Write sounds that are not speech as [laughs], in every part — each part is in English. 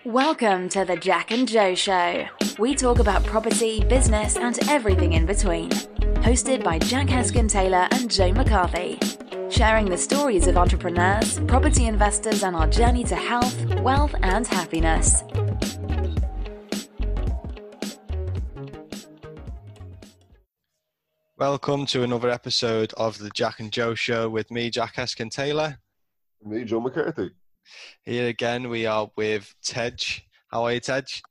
Welcome to the Jack and Joe Show. We talk about property, business, and everything in between. Hosted by Jack Heskin Taylor and Joe McCarthy. Sharing the stories of entrepreneurs, property investors, and our journey to health, wealth, and happiness. Welcome to another episode of the Jack and Joe Show with me, Jack Heskin Taylor. Me, Joe McCarthy. Here again, we are with Tej. How are you, Tej?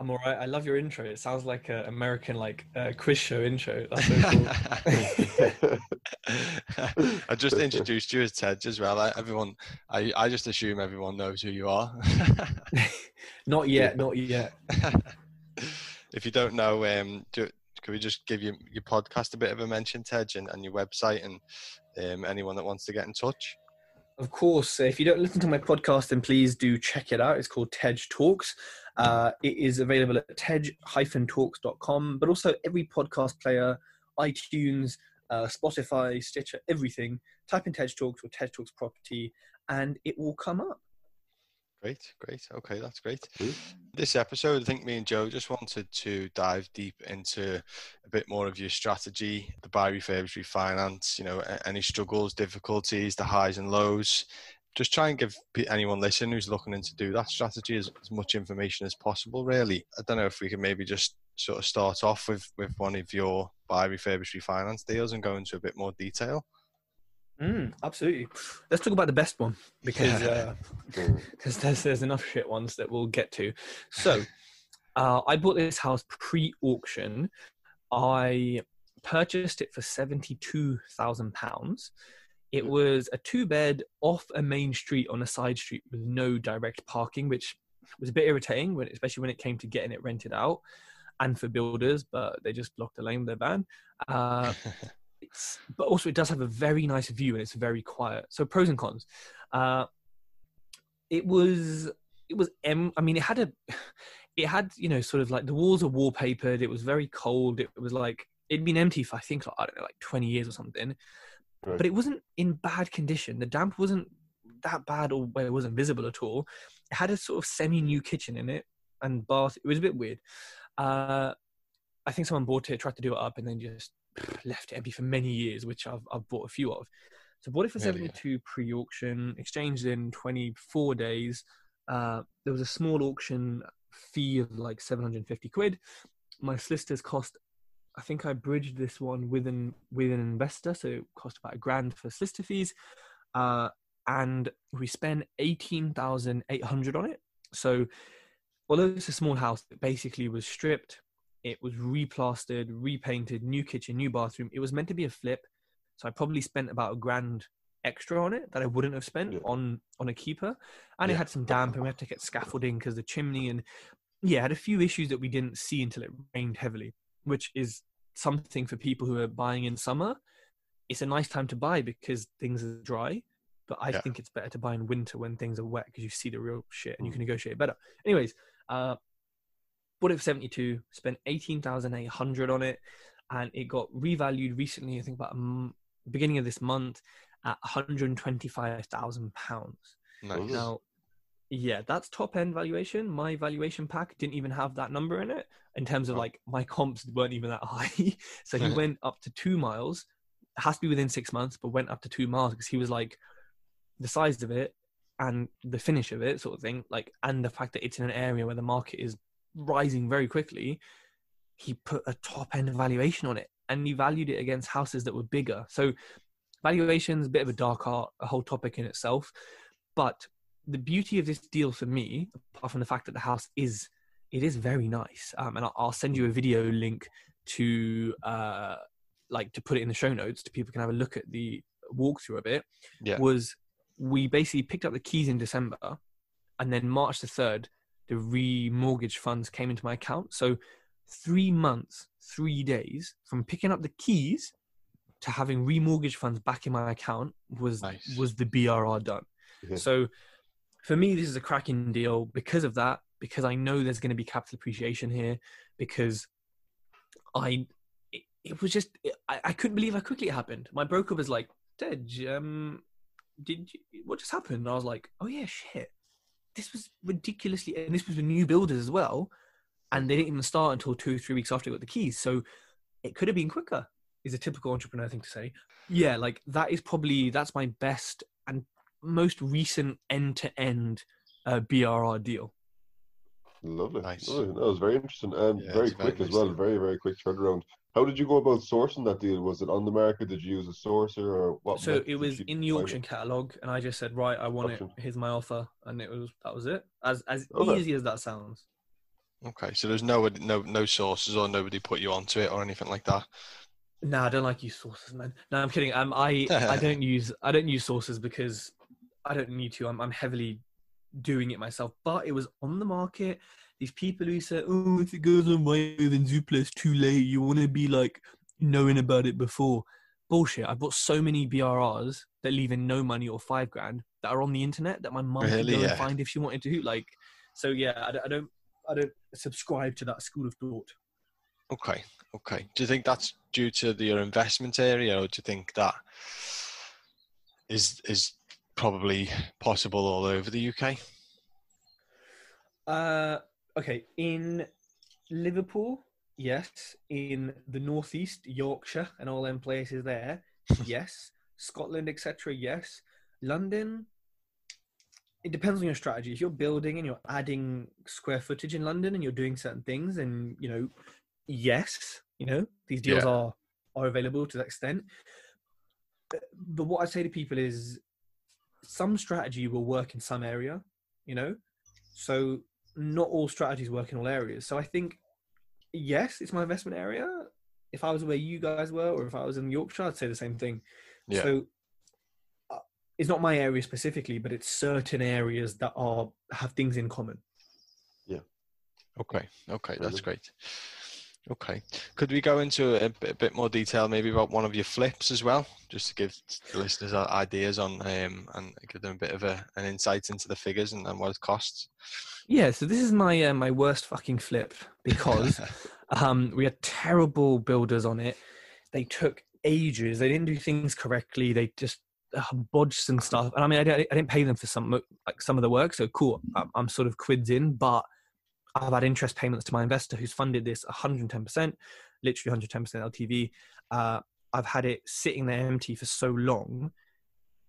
I'm all right. I love your intro. It sounds like an American like uh, quiz show intro. That's so cool. [laughs] I just introduced you as Tej as well. I, everyone, I, I just assume everyone knows who you are. [laughs] not yet. Not yet. [laughs] if you don't know, um, do, could we just give you your podcast a bit of a mention, Tej, and, and your website, and um, anyone that wants to get in touch? Of course, if you don't listen to my podcast, then please do check it out. It's called Tej Talks. Uh, it is available at tej-talks.com, but also every podcast player, iTunes, uh, Spotify, Stitcher, everything. Type in Tej Talks or Tej Talks Property, and it will come up. Great, great. Okay, that's great. This episode, I think me and Joe just wanted to dive deep into a bit more of your strategy, the buy, refurbish, refinance, you know, any struggles, difficulties, the highs and lows. Just try and give anyone listening who's looking into do that strategy as, as much information as possible, really. I don't know if we can maybe just sort of start off with, with one of your buy, refurbish, refinance deals and go into a bit more detail. Mm, absolutely. Let's talk about the best one because uh, [laughs] cause there's there's enough shit ones that we'll get to. So, [laughs] uh, I bought this house pre-auction. I purchased it for seventy two thousand pounds. It was a two bed off a main street on a side street with no direct parking, which was a bit irritating when, especially when it came to getting it rented out and for builders, but they just blocked the lane with their van. Uh, [laughs] but also it does have a very nice view and it's very quiet. So pros and cons. Uh, it was it was M. I mean, it had a [sighs] it had you know sort of like the walls are wallpapered. It was very cold. It was like it'd been empty for I think I don't know like twenty years or something. Right. But it wasn't in bad condition. The damp wasn't that bad or where it wasn't visible at all. It had a sort of semi new kitchen in it and bath. It was a bit weird. Uh, I think someone bought it, tried to do it up, and then just left it empty for many years, which I've, I've bought a few of. So bought it for 72 yeah. pre-auction, exchanged in 24 days. Uh, there was a small auction fee of like 750 quid. My solicitors cost, I think I bridged this one with an with an investor, so it cost about a grand for solicitor fees. Uh, and we spent 18,800 on it. So although it's a small house, it basically was stripped, it was replastered, repainted, new kitchen, new bathroom. It was meant to be a flip, so I probably spent about a grand extra on it that I wouldn't have spent yeah. on on a keeper. And yeah. it had some damp, and we had to get scaffolding because the chimney and yeah, had a few issues that we didn't see until it rained heavily, which is something for people who are buying in summer. It's a nice time to buy because things are dry, but I yeah. think it's better to buy in winter when things are wet because you see the real shit and you mm. can negotiate better. Anyways, uh, bought it for 72, spent 18,800 on it, and it got revalued recently, I think about um, beginning of this month at 125,000 pounds. Nice. Now, yeah, that's top end valuation. My valuation pack didn't even have that number in it in terms of Oh. like my comps weren't even that [laughs] high. so he [laughs] went up to two miles. It has to be within six months, but went up to two miles because he was like the size of it and the finish of it, sort of thing, like, and the fact that it's in an area where the market is rising very quickly. He put a top end valuation on it and he valued it against houses that were bigger. So valuation's a bit of a dark art, a whole topic in itself. But the beauty of this deal for me, apart from the fact that the house is it is very nice, um, and I'll, I'll send you a video link to uh, like to put it in the show notes, so people can have a look at the walkthrough of it. Yeah. Was we basically picked up the keys in December, and then March the third, the remortgage funds came into my account. So three months, three days from picking up the keys to having remortgage funds back in my account was Nice. was the BRR done. Yeah. So for me, this is a cracking deal because of that, because I know there's going to be capital appreciation here, because I, it, it was just, I, I couldn't believe how quickly it happened. My broker was like, Tej, um, did you, what just happened? And I was like, oh yeah, shit. This was ridiculously, and this was with new builders as well. And they didn't even start until two, three weeks after I got the keys. So it could have been quicker, is a typical entrepreneur thing to say. Yeah, like that is probably, that's my best and most recent end to end BRR deal. Lovely. Nice. Lovely. That was very interesting and Yeah, very it's very quick as well. deal. Very, very quick turnaround. How did you go about sourcing that deal? Was it on the market? Did you use a sourcer or what? So it was in the auction catalog, and I just said, right, I want Option. it. Here's my offer, and it was that was it. As as Okay. easy as that sounds. Okay, so there's no no no sources or nobody put you onto it or anything like that. No, I don't like use sources, man. No, I'm kidding. Um, I I [laughs] don't use I don't use sources because I don't need to. I'm I'm heavily doing it myself. But it was on the market. These people who said, "Oh, if it goes on and Zoopla, it's too late. You want to be like knowing about it before." Bullshit. I bought so many BRRs that leave in no money or five grand that are on the internet that my mum could go Yeah. and find if she wanted to. Like, so yeah, I don't, I don't I don't subscribe to that school of thought. Okay, okay. Do you think that's due to the, your investment area, or do you think that is is probably possible all over the UK? Uh, okay, in Liverpool, yes. In the northeast, Yorkshire, and all them places there, [laughs] yes. Scotland, etc. Yes. London. It depends on your strategy. If you're building and you're adding square footage in London and you're doing certain things, and you know, yes, you know these deals Yeah. are are available to that extent. But- But what I say to people is, some strategy will work in some area, you know. So not all strategies work in all areas. So I think, yes, it's my investment area. If I was where you guys were, or if I was in Yorkshire, I'd say the same thing. Yeah. So uh, it's not my area specifically, but it's certain areas that are have things in common. Yeah. Okay, okay, that's Brilliant. great. Okay, could we go into a, bit- a bit more detail, maybe about one of your flips as well, just to give the listeners ideas on um, and give them a bit of a, an insight into the figures and, and what it costs. Yeah. So this is my uh, my worst fucking flip because [laughs] um, we had terrible builders on it. They took ages. They didn't do things correctly. They just uh, bodged some stuff. And I mean, I, didn't- I didn't pay them for some like some of the work, so cool. I'm, I'm sort of quids in, but I've had interest payments to my investor who's funded this 110%, literally 110% LTV. Uh, I've had it sitting there empty for so long,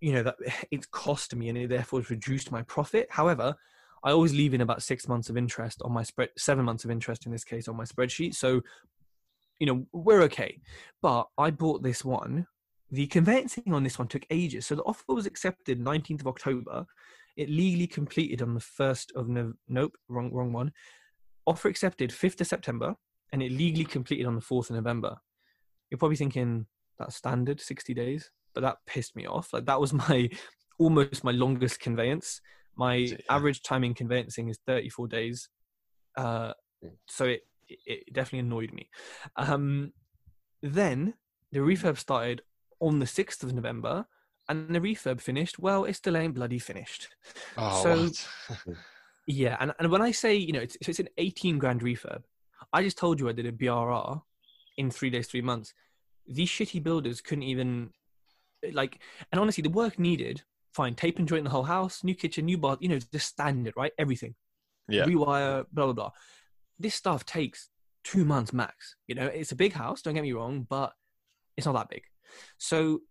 you know, that [laughs] it's cost me and it therefore has reduced my profit. However, I always leave in about six months of interest on my spread, seven months of interest in this case on my spreadsheet. So, you know, we're okay. But I bought this one. The conveyancing on this one took ages. So the offer was accepted 19th of October. It legally completed on the 1st of no- nope, wrong, wrong one. Offer accepted 5th of September, and it legally completed on the 4th of November. You're probably thinking that's standard, 60 days, but that pissed me off. Like that was [laughs] my almost my longest conveyance. My Yeah. average time in conveyancing is 34 days. Uh, Mm. so it, it it definitely annoyed me. Um, then the refurb started on the 6th of November, and the refurb finished. Well, it still ain't bloody finished. Oh, So- what? Yeah, and, and when I say you know it's it's an eighteen grand refurb, I just told you I did a BRR in three days, three months. These shitty builders couldn't even like, and honestly, the work needed fine tape and joint the whole house, new kitchen, new bath, you know, the standard, right? Everything, Yeah. rewire, blah blah blah. This stuff takes two months max. You know, it's a big house. Don't get me wrong, but it's not that big. So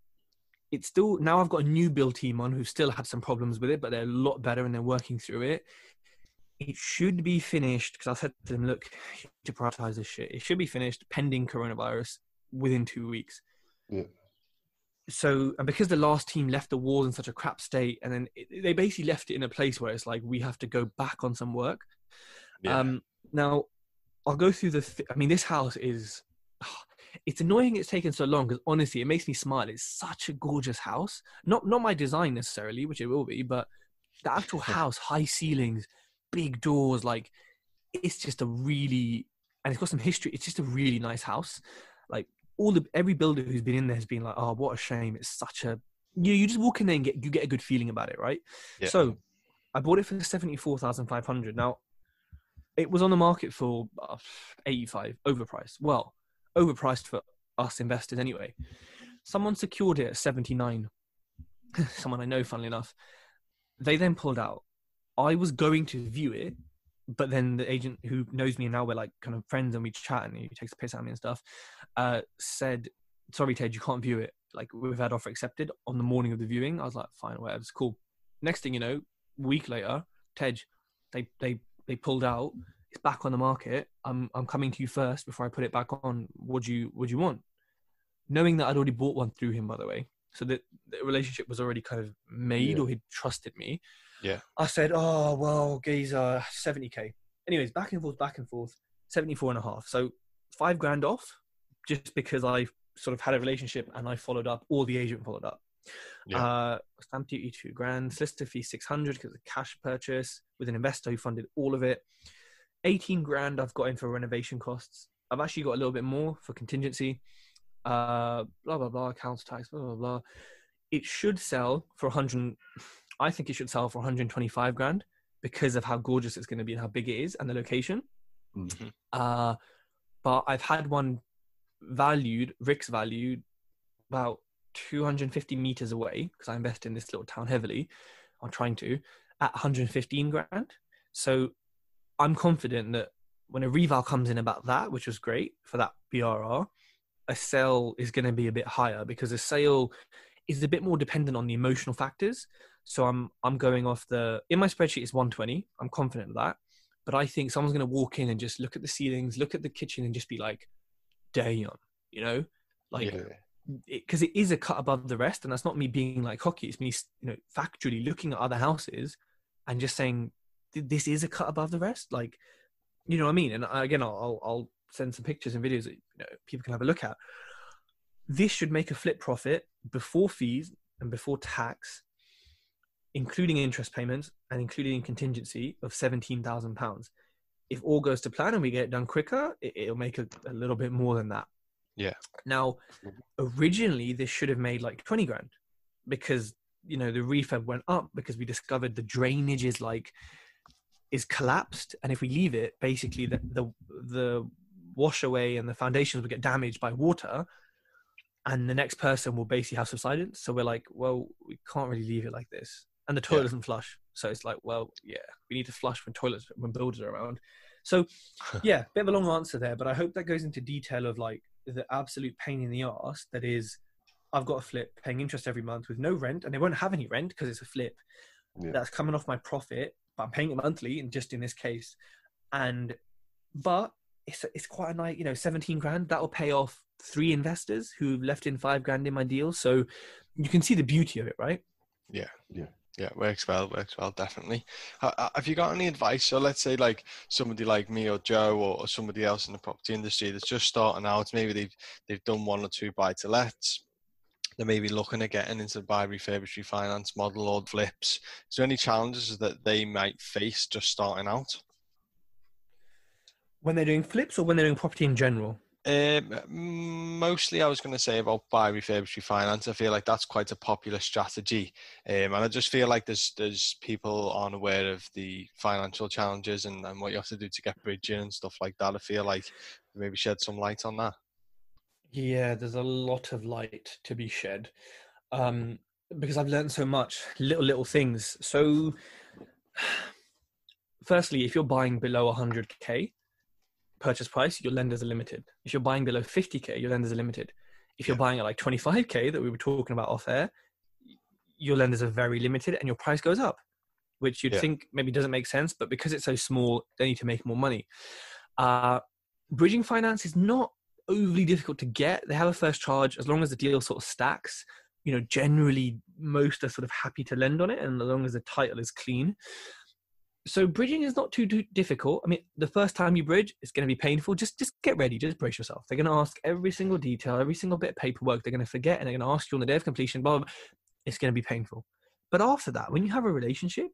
it's still now I've got a new build team on who still had some problems with it, but they're a lot better and they're working through it. It should be finished because I said to them, look, you need to prioritize this shit. It should be finished pending coronavirus within two weeks. Yeah. So, and because the last team left the walls in such a crap state, and then it, they basically left it in a place where it's like we have to go back on some work. Yeah. Um, now, I'll go through the. Th- I mean, this house is. It's annoying it's taken so long because honestly, it makes me smile. It's such a gorgeous house. Not not my design necessarily, which it will be, but the actual [laughs] house, high ceilings, big doors. Like, it's just a really and it's got some history. It's just a really nice house. Like all the every builder who's been in there has been like, oh, what a shame. It's such a you you just walk in there and get you get a good feeling about it, right? Yeah. So I bought it for seventy four thousand five hundred. Now it was on the market for uh, eighty five, overpriced. Well, overpriced for us investors anyway. Someone secured it at seventy nine. [laughs] Someone I know, funnily enough. They then pulled out. I was going to view it, but then the agent who knows me and now we're like kind of friends and we chat and he takes the piss at me and stuff, uh, said, "Sorry, Tej, you can't view it. Like we've had offer accepted on the morning of the viewing." I was like, "Fine, whatever, it's cool." Next thing you know, week later, Tej, they they they pulled out. It's back on the market. I'm I'm coming to you first before I put it back on. What do you what do you want? Knowing that I'd already bought one through him, by the way, so that the relationship was already kind of made, Yeah. or he trusted me. Yeah. I said, "Oh well, geezer, seventy k." Anyways, back and forth, back and forth, 74 and a half. So five grand off, just because I sort of had a relationship and I followed up, or the agent followed up. Yeah. Uh, stamp duty two grand, solicitor fee six hundred because it's a cash purchase with an investor who funded all of it. Eighteen grand I've got in for renovation costs. I've actually got a little bit more for contingency. Uh, blah blah blah, council tax, blah blah blah. It should sell for hundred. I think it should sell for 125 grand because of how gorgeous it's going to be and how big it is and the location. Mhm. Uh, but I've had one valued, RICS valued about 250 meters away because I invest in this little town heavily. I'm trying to at 115 grand. So I'm confident that when a reval comes in about that, which was great for that BRR, a sale is going to be a bit higher because a sale is a bit more dependent on the emotional factors. So I'm I'm going off the in my spreadsheet is 120. I'm confident of that. But I think someone's going to walk in and just look at the ceilings, look at the kitchen, and just be like, "Damn," you know, like Yeah. because it, is a cut above the rest, and that's not me being like cocky. It's me, you know, factually looking at other houses and just saying "Th- this is a cut above the rest. Like, you know what I mean? And again, I'll I'll, I'll send some pictures and videos that you know, people can have a look at. This should make a flip profit before fees and before tax, including interest payments and including contingency of seventeen thousand pounds. If all goes to plan and we get it done quicker, it, it'll make a, a little bit more than that. Yeah. Now, originally this should have made like 20 grand because you know the refurb went up because we discovered the drainage is like is collapsed and if we leave it basically the the, the wash away and the foundations will get damaged by water and the next person will basically have subsidence so we're like well we can't really leave it like this and the toilet Yeah. doesn't flush so it's like well yeah we need to flush when toilets when builders are around so [laughs] yeah bit of a long answer there but i hope that goes into detail of like the absolute pain in the ass that is I've got a flip paying interest every month with no rent, and they won't have any rent because it's a flip. Yeah. That's coming off my profit, I'm paying it monthly, and just in this case, and but it's it's quite a nice, you know, 17 grand that'll pay off three investors who've left in five grand in my deal. So you can see the beauty of it, right? Yeah, yeah. Yeah, works well, works well, definitely. Ha- ha- Have you got any advice? So let's say like somebody like me or Joe or, or somebody else in the property industry that's just starting out, maybe they've they've done one or two buy to lets. They're maybe looking at getting into the buy refurbish refinance model or flips. Is there any challenges that they might face just starting out? When they're doing flips or when they're doing property in general. Um, mostly, I was going to say about buy, refurbish, refinance. I feel like that's quite a popular strategy, um, and I just feel like there's there's people aren't unaware of the financial challenges and, and what you have to do to get bridging and stuff like that. I feel like maybe shed some light on that. Yeah, there's a lot of light to be shed, um, because I've learned so much, little little things. So, firstly, if you're buying below 100k, purchase price, your lenders are limited. If you're buying below 50k, your lenders are limited. If you're buying at like 25k that we were talking about off air, your lenders are very limited and your price goes up, which you'd yeah. think maybe doesn't make sense, but because it's so small, they need to make more money. Uh, bridging finance is not overly difficult to get. They have a first charge as long as the deal sort of stacks. You know, generally most are sort of happy to lend on it, and as long as the title is clean so bridging is not too, too, difficult. I mean, the first time you bridge, it's going to be painful. Just just get ready. Just brace yourself. They're going to ask every single detail, every single bit of paperwork. They're going to forget, and they're going to ask you on the day of completion. Blah. It's going to be painful. But after that, when you have a relationship,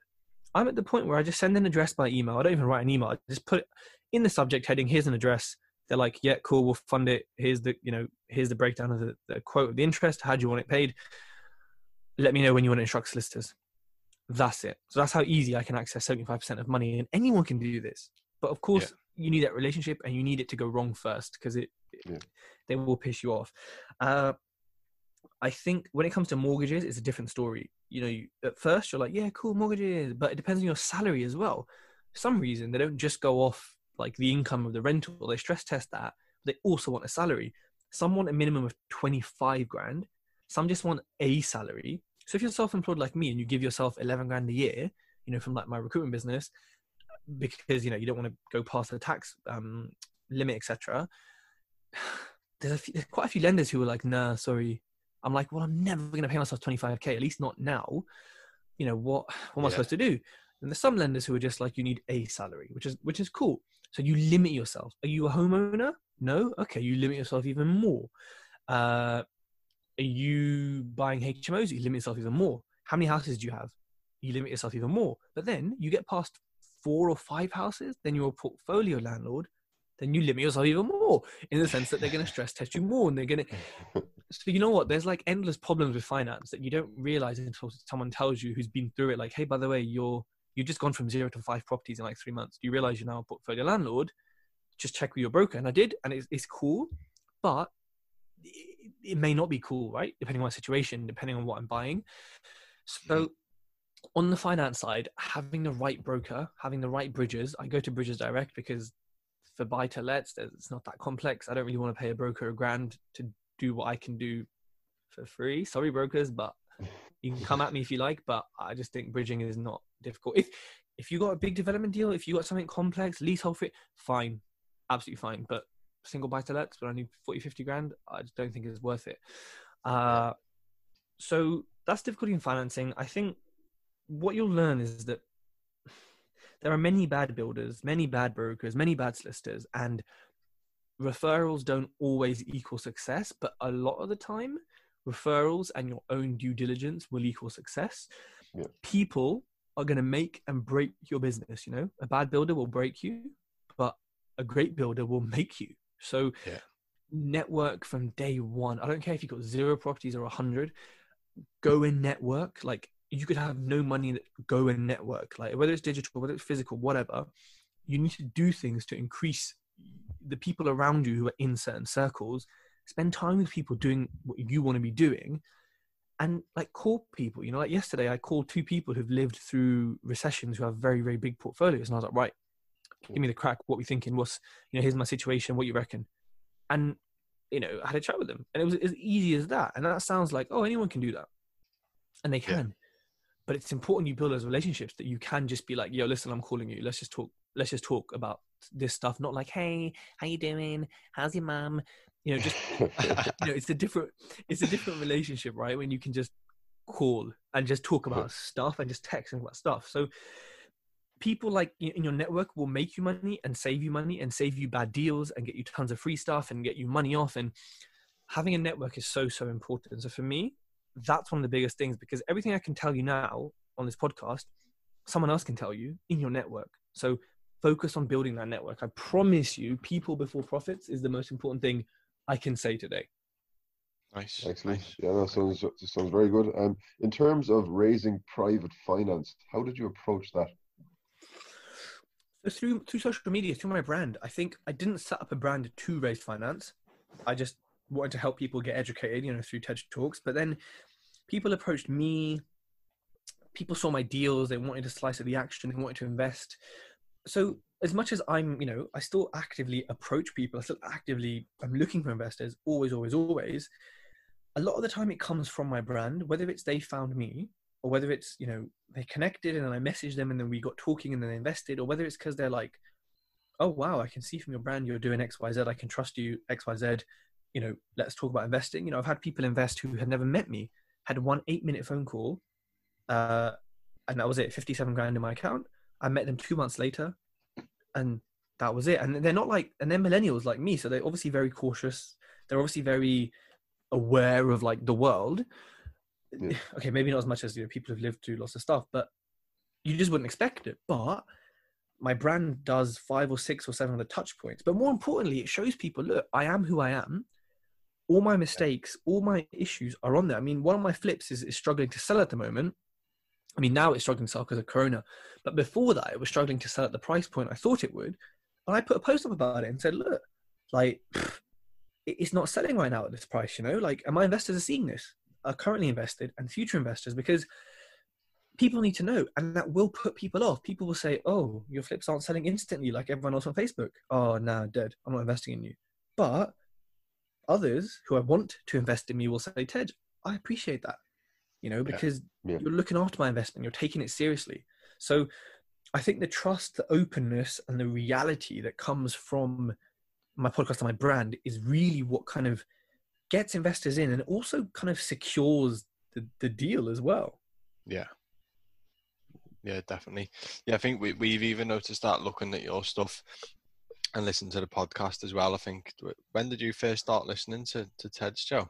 I'm at the point where I just send an address by email. I don't even write an email. I just put in the subject heading. Here's an address. They're like, yeah, cool. We'll fund it. Here's the you know here's the breakdown of the, the quote of the interest. How do you want it paid? Let me know when you want to instruct solicitors that's it. So that's how easy I can access 75% of money, and anyone can do this. But of course, yeah. you need that relationship, and you need it to go wrong first because it, yeah. they will piss you off. Uh, I think when it comes to mortgages, it's a different story. You know, you, at first you're like, yeah, cool mortgages, but it depends on your salary as well. For some reason, they don't just go off like the income of the rental; they stress test that. They also want a salary. Some want a minimum of 25 grand. Some just want a salary so if you're self-employed like me and you give yourself 11 grand a year, you know, from like my recruitment business, because you know you don't want to go past the tax um, limit, etc. [sighs] There's, there's quite a few lenders who are like, "Nah, sorry." I'm like, "Well, I'm never going to pay myself 25k, at least not now." You know what? What am I supposed to do? And there's some lenders who are just like, "You need a salary," which is which is cool. So you limit yourself. Are you a homeowner? No. Okay, you limit yourself even more. Uh, are you buying HMOs? You limit yourself even more. How many houses do you have? You limit yourself even more. But then you get past four or five houses, then you're a portfolio landlord, then you limit yourself even more in the sense that they're going to stress test you more and they're going [laughs] to. So, you know what? There's like endless problems with finance that you don't realize until someone tells you who's been through it. Like, hey, by the way, you're you've just gone from zero to five properties in like three months. Do you realize you're now a portfolio landlord? Just check with your broker. And I did, and it's, it's cool. But it may not be cool, right? Depending on my situation, depending on what I'm buying. So mm-hmm. on the finance side, having the right broker, having the right bridges, I go to Bridges Direct because for buy to lets, it's not that complex. I don't really want to pay a broker a grand to do what I can do for free. Sorry, brokers, but you can come at me if you like. But I just think bridging is not difficult. If if you got a big development deal, if you got something complex, leasehold fit, fine, absolutely fine. But single buy to lets, but only 40, 50 grand, I just don't think it's worth it. Uh, so that's difficulty in financing. I think what you'll learn is that there are many bad builders, many bad brokers, many bad solicitors, and referrals don't always equal success, but a lot of the time, referrals and your own due diligence will equal success. Yeah. People are going to make and break your business. You know, a bad builder will break you, but a great builder will make you. So yeah. network from day one. I don't care if you've got zero properties or a hundred. Go in network. Like you could have no money. Go in network. Like whether it's digital, whether it's physical, whatever. You need to do things to increase the people around you who are in certain circles. Spend time with people doing what you want to be doing and like call people you know like yesterday i called two people who've lived through recessions who have very very big portfolios and i was like right give me the crack. What we thinking? What's you know? Here's my situation. What you reckon? And you know, I had a chat with them, and it was as easy as that. And that sounds like oh, anyone can do that, and they can. Yeah. But it's important you build those relationships that you can just be like, yo, listen, I'm calling you. Let's just talk. Let's just talk about this stuff. Not like, hey, how you doing? How's your mom? You know, just [laughs] [laughs] you know, it's a different, it's a different relationship, right? When you can just call and just talk about stuff and just text about stuff. So people like in your network will make you money and save you money and save you bad deals and get you tons of free stuff and get you money off and having a network is so so important so for me that's one of the biggest things because everything i can tell you now on this podcast someone else can tell you in your network so focus on building that network. I promise you, people before profits is the most important thing I can say today. Nice. Excellent. Nice. Yeah, that sounds that sounds very good. Um, in terms of raising private finance, how did you approach that? So through through social media, through my brand, I think I didn't set up a brand to raise finance. I just wanted to help people get educated, you know, through Tej Talks. But then people approached me. People saw my deals. They wanted a slice of the action. They wanted to invest. So as much as I'm, you know, I still actively approach people. I still actively I'm looking for investors. Always, always, always. A lot of the time, it comes from my brand. Whether it's they found me, or whether it's you know they connected and then I messaged them and then we got talking and then they invested, or whether it's because they're like, oh wow, I can see from your brand you're doing X Y Z. I can trust you X Y Z. You know, let's talk about investing. You know, I've had people invest who had never met me, had one eight minute phone call, uh, and that was it. Fifty seven grand in my account. I met them two months later, and that was it. And they're not like, and they're millennials like me, so they're obviously very cautious. They're obviously very aware of like the world. Yeah. [sighs] Okay, maybe not as much as you know people have lived through lots of stuff, but you just wouldn't expect it. But my brand does five or six or seven of the touch points. But more importantly, it shows people, look, I am who I am. All my mistakes, all my issues are on there. I mean, one of my flips is, is struggling to sell at the moment. I mean, now it's struggling to sell because of Corona. But before that, it was struggling to sell at the price point I thought it would. And I put a post up about it and said, look, like, [sighs] it's not selling right now at this price, you know? Like, and my investors are seeing this, are currently invested and future investors because people need to know. And that will put people off. People will say, oh, your flips aren't selling instantly like everyone else on Facebook. Oh, nah, dead. I'm not investing in you. But others who I want to invest in me will say, Tej, I appreciate that, you know, because Yeah. you're looking after my investment, you're taking it seriously. So I think the trust, the openness, and the reality that comes from my podcast and my brand is really what kind of gets investors in and also kind of secures the, the deal as well. Yeah. Yeah, definitely. Yeah, I think we, we've even noticed that looking at your stuff and listening to the podcast as well. I think, when did you first start listening to, to Tej's show?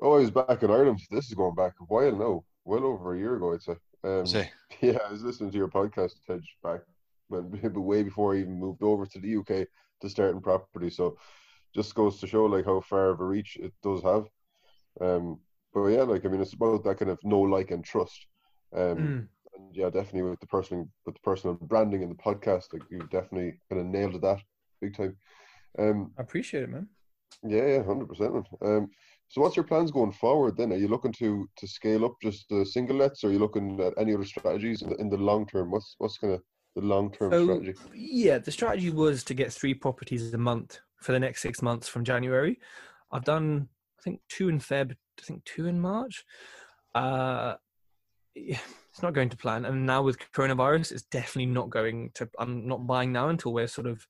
Oh, I was back in Ireland. This is going back a while now, well over a year ago, I'd say. Um, Say, [laughs] Yeah, I was listening to your podcast, Tej, back when but [laughs] way before I even moved over to the UK to start in property. So just goes to show like how far of a reach it does have. Um, but yeah, like I mean, it's about that kind of know, like, and trust. Um, Mm. and yeah, definitely with the personal with the personal branding and the podcast, like you've definitely kind of nailed that big time. Um, I appreciate it, man. yeah, yeah, hundred percent. Um, so what's your plans going forward then? Are you looking to to scale up just the single lets, or are you looking at any other strategies in the, in the long term? What's what's kind of the long term So, strategy? yeah, the strategy was to get three properties a month for the next six months from January. I've done, I think, two in Feb, I think two in March. Uh, yeah, it's not going to plan. And now with coronavirus, it's definitely not going to. I'm not buying now until we're sort of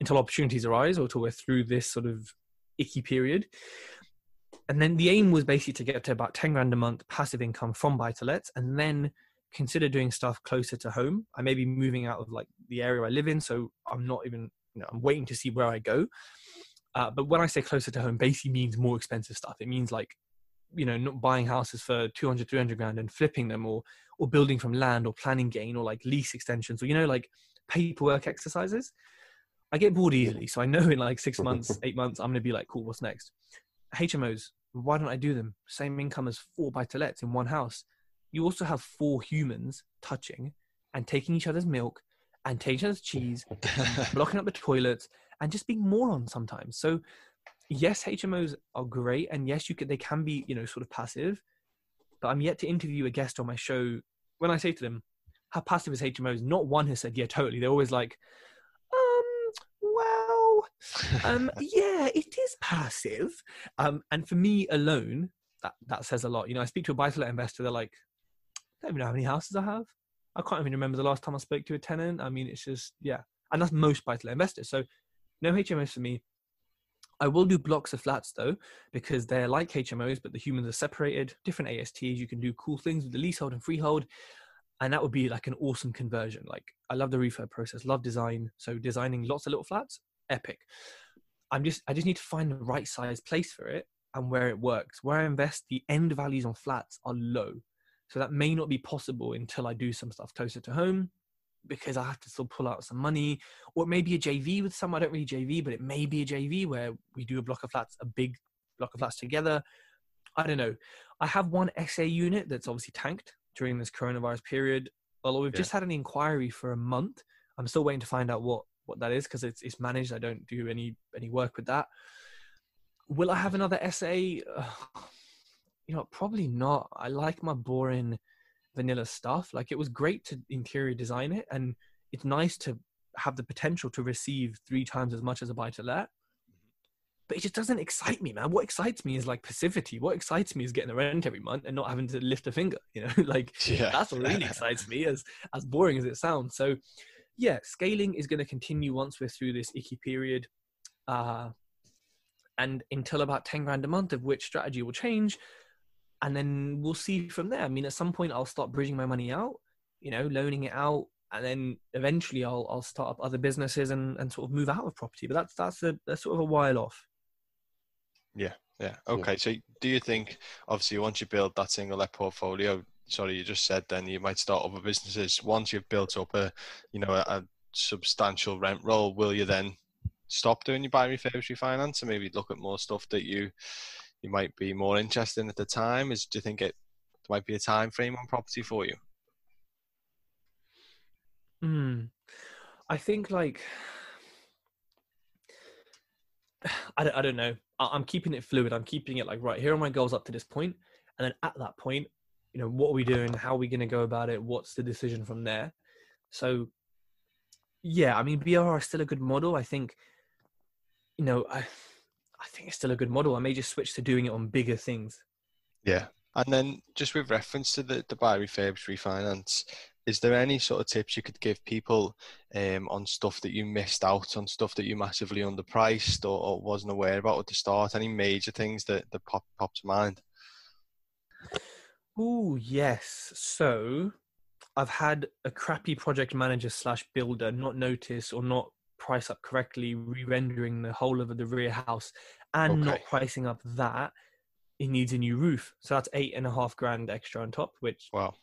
until opportunities arise or until we're through this sort of icky period. And then the aim was basically to get to about 10 grand a month passive income from buy to lets and then consider doing stuff closer to home. I may be moving out of like the area I live in, so I'm not even, you know, I'm waiting to see where I go. Uh, but when I say closer to home, basically means more expensive stuff. It means like, you know, not buying houses for 200, 300 grand and flipping them or, or building from land or planning gain or like lease extensions or, you know, like paperwork exercises. I get bored easily. So I know in like six months, [laughs] eight months, I'm going to be like, cool, what's next? HMOs, why don't I do them? Same income as four buy to lets in one house. You also have four humans touching and taking each other's milk and taking each other's cheese, [laughs] blocking up the toilets, and just being morons sometimes. So, yes, HMOs are great, and yes, you can, they can be you know sort of passive. But I'm yet to interview a guest on my show. When I say to them, "How passive is HMOs?" Not one has said, "Yeah, totally." They're always like, "Um, well, um, yeah, it is passive." Um, and for me alone, that that says a lot. You know, I speak to a buy-to-let investor. They're like, "I don't even know how many houses I have. I can't even remember the last time I spoke to a tenant." I mean, it's just yeah, and that's most buy-to-let investors. So, no HMOs for me. I will do blocks of flats though, because they're like HMOs, but the humans are separated, different ASTs. You can do cool things with the leasehold and freehold. And that would be like an awesome conversion. Like, I love the refurb process, love design. So, designing lots of little flats, epic. I'm just, I just need to find the right size place for it and where it works. Where I invest, the end values on flats are low. So, that may not be possible until I do some stuff closer to home. because I have to still pull out some money, or maybe a JV with someone. I don't really JV, but it may be a JV where we do a block of flats, a big block of flats together. I don't know. I have one SA unit that's obviously tanked during this coronavirus period. Although we've yeah. just had an inquiry for a month, I'm still waiting to find out what what that is because it's it's managed. I don't do any any work with that. Will I have another SA? [sighs] Uh, you know, probably not. I like my boring vanilla stuff. Like it was great to interior design it, and it's nice to have the potential to receive three times as much as a buy to let. But it just doesn't excite me, man. What excites me is like passivity. What excites me is getting the rent every month and not having to lift a finger. You know, [laughs] like yeah. that's what really [laughs] excites me. As as boring as it sounds. So, yeah, scaling is going to continue once we're through this icky period, uh, and until about ten grand a month, of which strategy will change and then we'll see from there. I mean, at some point, I'll start bridging my money out, you know, loaning it out, and then eventually, I'll I'll start up other businesses and and sort of move out of property. But that's that's a that's sort of a while off. Yeah, yeah. Okay. Yeah. So, do you think, obviously, once you build that single let portfolio, sorry, you just said then you might start other businesses. Once you've built up a, you know, a, a substantial rent roll, will you then stop doing your buy refurbish refinance and maybe look at more stuff that you you might be more interested in at the time? Is do you think it might be a time frame on property for you? Hmm. I think like [sighs] I don't, I don't know. I'm keeping it fluid. I'm keeping it like right here are my goals up to this point, and then at that point, you know, what are we doing? How are we going to go about it? What's the decision from there? So, yeah, I mean, BRR is still a good model. I think, you know, I I think it's still a good model. I may just switch to doing it on bigger things. Yeah. And then just with reference to the, buy refurbish refinance, is there any sort of tips you could give people um, on stuff that you missed out on, stuff that you massively underpriced or, or wasn't aware about at the start? Any major things that, that pop, pop to mind? Oh, yes. So I've had a crappy project manager slash builder not notice or not price up correctly, re-rendering the whole of the rear house, and okay. not pricing up that, it needs a new roof. So that's eight and a half grand extra on top, which wow.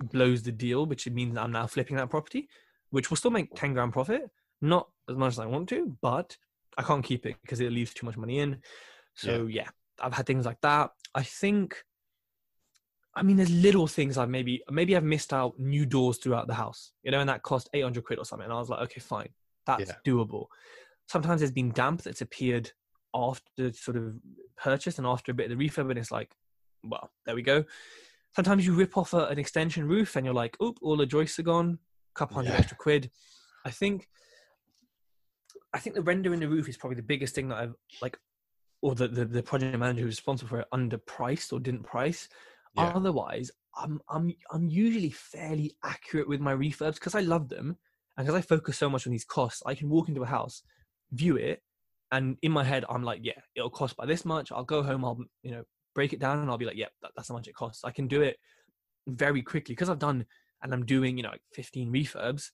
blows the deal. Which means I'm now flipping that property, which will still make ten grand profit, not as much as I want to, but I can't keep it because it leaves too much money in. So yeah. yeah, I've had things like that. I think. I mean, there's little things I've maybe maybe I've missed out new doors throughout the house, you know, and that cost 800 quid or something. And I was like, okay, fine, that's yeah. doable. Sometimes there's been damp that's appeared after sort of purchase and after a bit of the refurb, and it's like, well, there we go. Sometimes you rip off a, an extension roof and you're like, oop, all the joists are gone, a couple hundred yeah. extra quid. I think, I think the render in the roof is probably the biggest thing that I've like, or the the, the project manager who's responsible for it underpriced or didn't price. Yeah. Otherwise, I'm I'm I'm usually fairly accurate with my refurbs because I love them. And because I focus so much on these costs, I can walk into a house, view it, and in my head, I'm like, yeah, it'll cost by this much. I'll go home, I'll, you know, break it down and I'll be like, yeah, that, that's how much it costs. I can do it very quickly because I've done and I'm doing, you know, like 15 refurbs.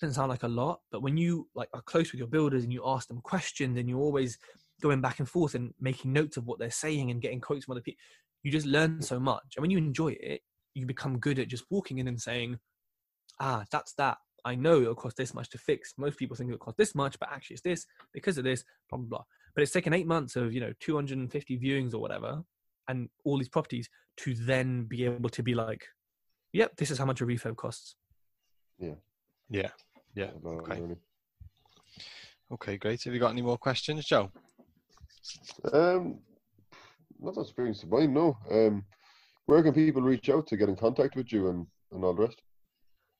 Doesn't sound like a lot, but when you like are close with your builders and you ask them questions and you're always going back and forth and making notes of what they're saying and getting quotes from other people, you just learn so much. And when you enjoy it, you become good at just walking in and saying, ah, that's that. I know it'll cost this much to fix. Most people think it'll cost this much, but actually it's this because of this, blah, blah, blah. But it's taken eight months of, you know, 250 viewings or whatever and all these properties to then be able to be like, yep, this is how much a refurb costs. Yeah. Yeah. Yeah. Okay. Okay, great. Have you got any more questions, Joe? Um, not that springs to mind, no. Um, where can people reach out to get in contact with you and, and all the rest?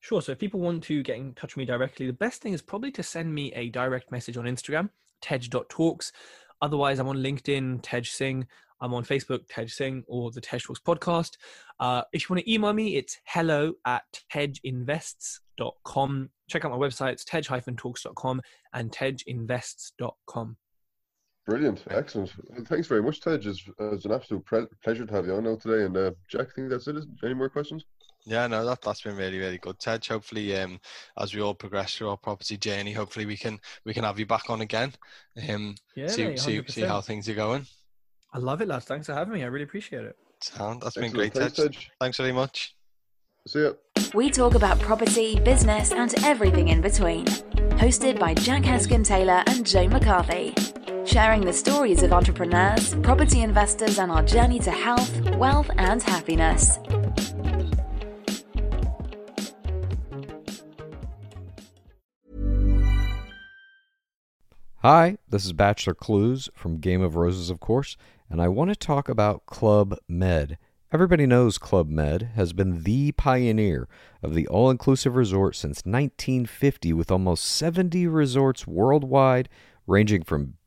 Sure. So if people want to get in touch with me directly, the best thing is probably to send me a direct message on Instagram, tej.talks. Otherwise, I'm on LinkedIn, Tej Singh. I'm on Facebook, Tej Singh, or the Tej Talks podcast. Uh, if you want to email me, it's hello at tejinvests.com. Check out my website, it's tej-talks.com and tejinvests.com. Brilliant, excellent. Thanks very much, Tej. It's, it's an absolute pre- pleasure to have you on now today. And uh, Jack, I think that's it. Any more questions? Yeah, no, that that's been really really good, Tej. Hopefully, um, as we all progress through our property journey, hopefully we can we can have you back on again. Um, yeah, see see, see how things are going. I love it, lads. Thanks for having me. I really appreciate it. Sound that's Excellent. been great, Tej. Thanks very much. See ya. We talk about property, business, and everything in between. Hosted by Jack Heskin Taylor and Joe McCarthy. Sharing the stories of entrepreneurs, property investors, and our journey to health, wealth, and happiness. Hi, this is Bachelor Clues from Game of Roses, of course, and I want to talk about Club Med. Everybody knows Club Med has been the pioneer of the all inclusive resort since 1950, with almost 70 resorts worldwide, ranging from